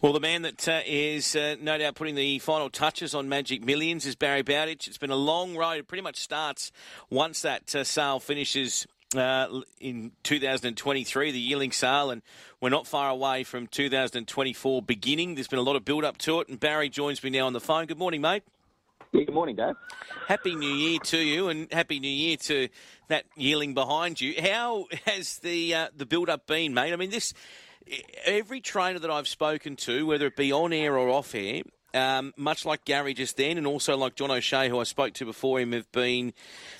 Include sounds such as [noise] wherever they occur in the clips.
Well, the man that uh, is uh, no doubt putting the final touches on Magic Millions is Barry Bowditch. It's been a long road. It pretty much starts once that uh, sale finishes uh, in 2023, the yearling sale, and we're not far away from 2024 beginning. There's been a lot of build up to it, and Barry joins me now on the phone. Good morning, mate. Yeah, good morning, Dave. Happy New Year to you, and Happy New Year to that yearling behind you. How has the uh, the build up been, mate? I mean, this every trainer that I've spoken to, whether it be on air or off air, um, much like Gary just then, and also like John O'Shea, who I spoke to before him, have been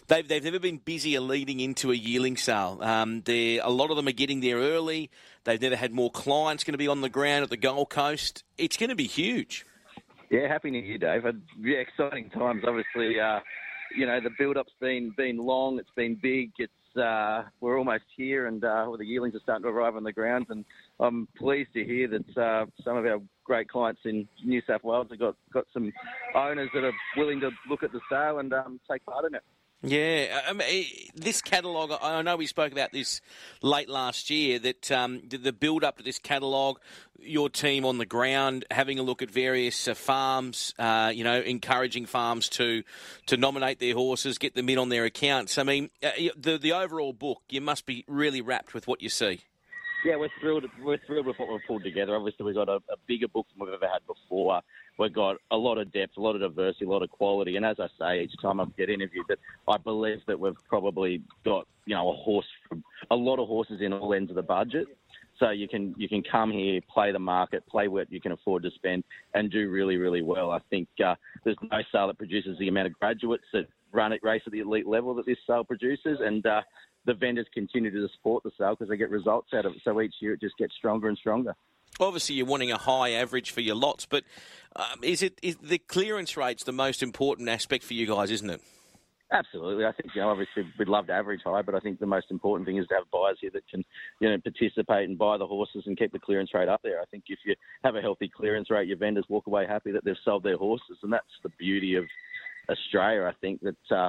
they've they've never been busier leading into a yearling sale. Um, a lot of them are getting there early. They've never had more clients going to be on the ground at the Gold Coast. It's going to be huge. Yeah, happy New Year, Dave. Yeah, exciting times. Obviously, uh, you know the build-up's been been long. It's been big. It's uh, we're almost here, and uh, the yearlings are starting to arrive on the grounds. And I'm pleased to hear that uh, some of our great clients in New South Wales have got, got some owners that are willing to look at the sale and um, take part in it. Yeah, I mean, this catalogue, I know we spoke about this late last year, that um, the build up to this catalogue, your team on the ground, having a look at various uh, farms, uh, you know, encouraging farms to to nominate their horses, get them in on their accounts. I mean, uh, the, the overall book, you must be really rapt with what you see. Yeah, we're thrilled. We're thrilled with what we've pulled together. Obviously, we've got a, a, bigger book than we've ever had before. We've got a lot of depth, a lot of diversity, a lot of quality. And as I say, each time I get interviewed, that I believe that we've probably got you know a horse, a lot of horses in all ends of the budget. So you can you can come here, play the market, play what you can afford to spend, and do really really well. I think uh, there's no sale that produces the amount of graduates that run at race at the elite level that this sale produces, and uh, the vendors continue to support the sale because they get results out of it. So each year it just gets stronger and stronger. Obviously, you're wanting a high average for your lots, but um, is it is the clearance rates the most important aspect for you guys, isn't it? Absolutely. I think, you know, obviously we'd love to average high, but I think the most important thing is to have buyers here that can, you know, participate and buy the horses and keep the clearance rate up there. I think if you have a healthy clearance rate, your vendors walk away happy that they've sold their horses. And that's the beauty of Australia. I think that, uh,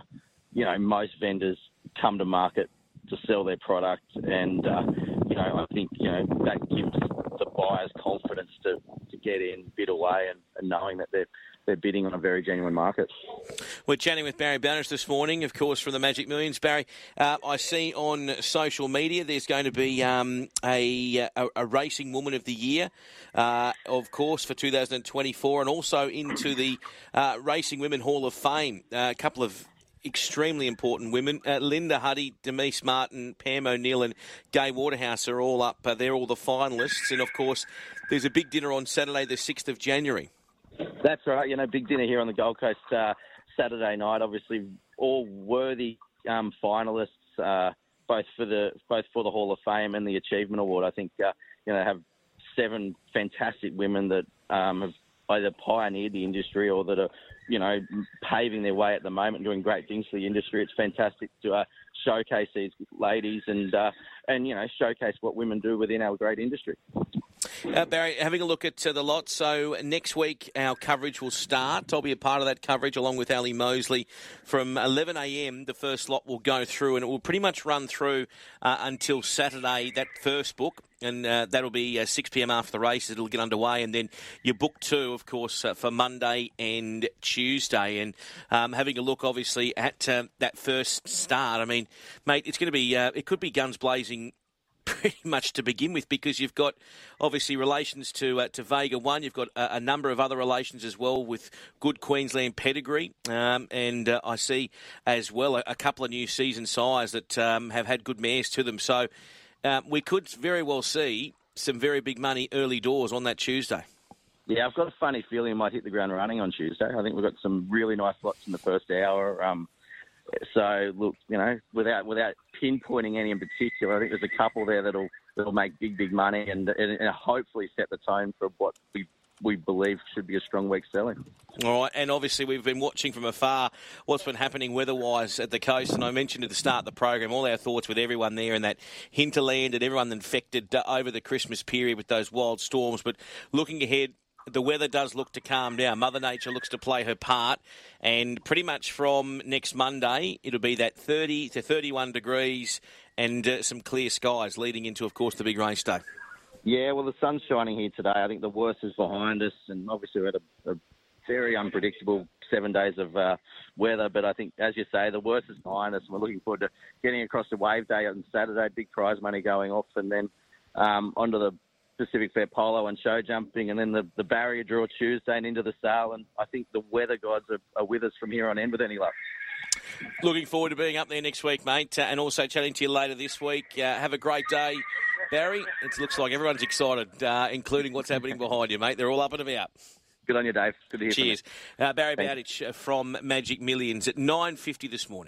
you know, most vendors come to market to sell their product, and uh, you know I think you know that gives the buyers confidence to, to get in, bid away, and, and knowing that they're they're bidding on a very genuine market. We're chatting with Barry Bowditch this morning, of course, from the Magic Millions. Barry, uh, I see on social media there's going to be um, a, a, a, Racing Woman of the Year, uh, of course, for 2024, and also into the uh, Racing Women Hall of Fame. Uh, a couple of extremely important women. Uh, Linda Huddy, Denise Martin, Pam O'Neill, and Gay Waterhouse are all up. Uh, they're all the finalists. And of course, there's a big dinner on Saturday, the 6th of January. That's right. You know, big dinner here on the Gold Coast uh, Saturday night. Obviously, all worthy um, finalists, uh, both for the both for the Hall of Fame and the Achievement Award. I think uh, you know have seven fantastic women that um, have either pioneered the industry or that are, you know, paving their way at the moment, doing great things for the industry. It's fantastic to uh, showcase these ladies and uh, and you know showcase what women do within our great industry. Uh, Barry, having a look at uh, the lot. So next week our coverage will start. I'll be a part of that coverage along with Ali Mosley from 11 a.m. The first lot will go through, and it will pretty much run through uh, until Saturday. That first book, and uh, that'll be uh, 6 p.m. after the race. It'll get underway, and then your book two, of course, uh, for Monday and Tuesday. And um, having a look, obviously, at that first start. I mean, mate, it's going to be it could be guns blazing pretty much to begin with because you've got obviously relations to uh, to Vega One. You've got a, a, number of other relations as well with good Queensland pedigree, um, and uh, I see as well a, a, couple of new season sires that um, have had good mares to them. So um, we could very well see some very big money early doors on that Tuesday. Yeah, I've got a funny feeling I might hit the ground running on Tuesday. I think we've got some really nice lots in the first hour. Um, so look, you know, without without pinpointing any in particular, I think there's a couple there that'll that'll make big big money and, and, and hopefully set the tone for what we we believe should be a strong week selling. All right, and obviously we've been watching from afar what's been happening weather-wise at the coast, and I mentioned at the start of the program all our thoughts with everyone there in that hinterland and everyone infected over the Christmas period with those wild storms. But looking ahead, the weather does look to calm down. Mother Nature looks to play her part, and pretty much from next Monday, it'll be that 30 to 31 degrees and uh, some clear skies leading into, of course, the big race day. Yeah, well, the sun's shining here today. I think the worst is behind us, and obviously we had a, a very unpredictable seven days of uh, weather. But I think, as you say, the worst is behind us, and we're looking forward to getting across the wave day on Saturday. Big prize money going off, and then um, onto the Pacific Fair polo and show jumping, and then the, the barrier draw Tuesday and into the sale. And I think the weather gods are, are with us from here on in with any luck. Looking forward to being up there next week, mate, uh, and also chatting to you later this week. Uh, have a great day, Barry. It looks like everyone's excited, uh, including what's happening [laughs] behind you, mate. They're all up and about. Good on you, Dave. Good to hear Cheers. you. Uh, Barry Bowditch from Magic Millions at 9.50 this morning.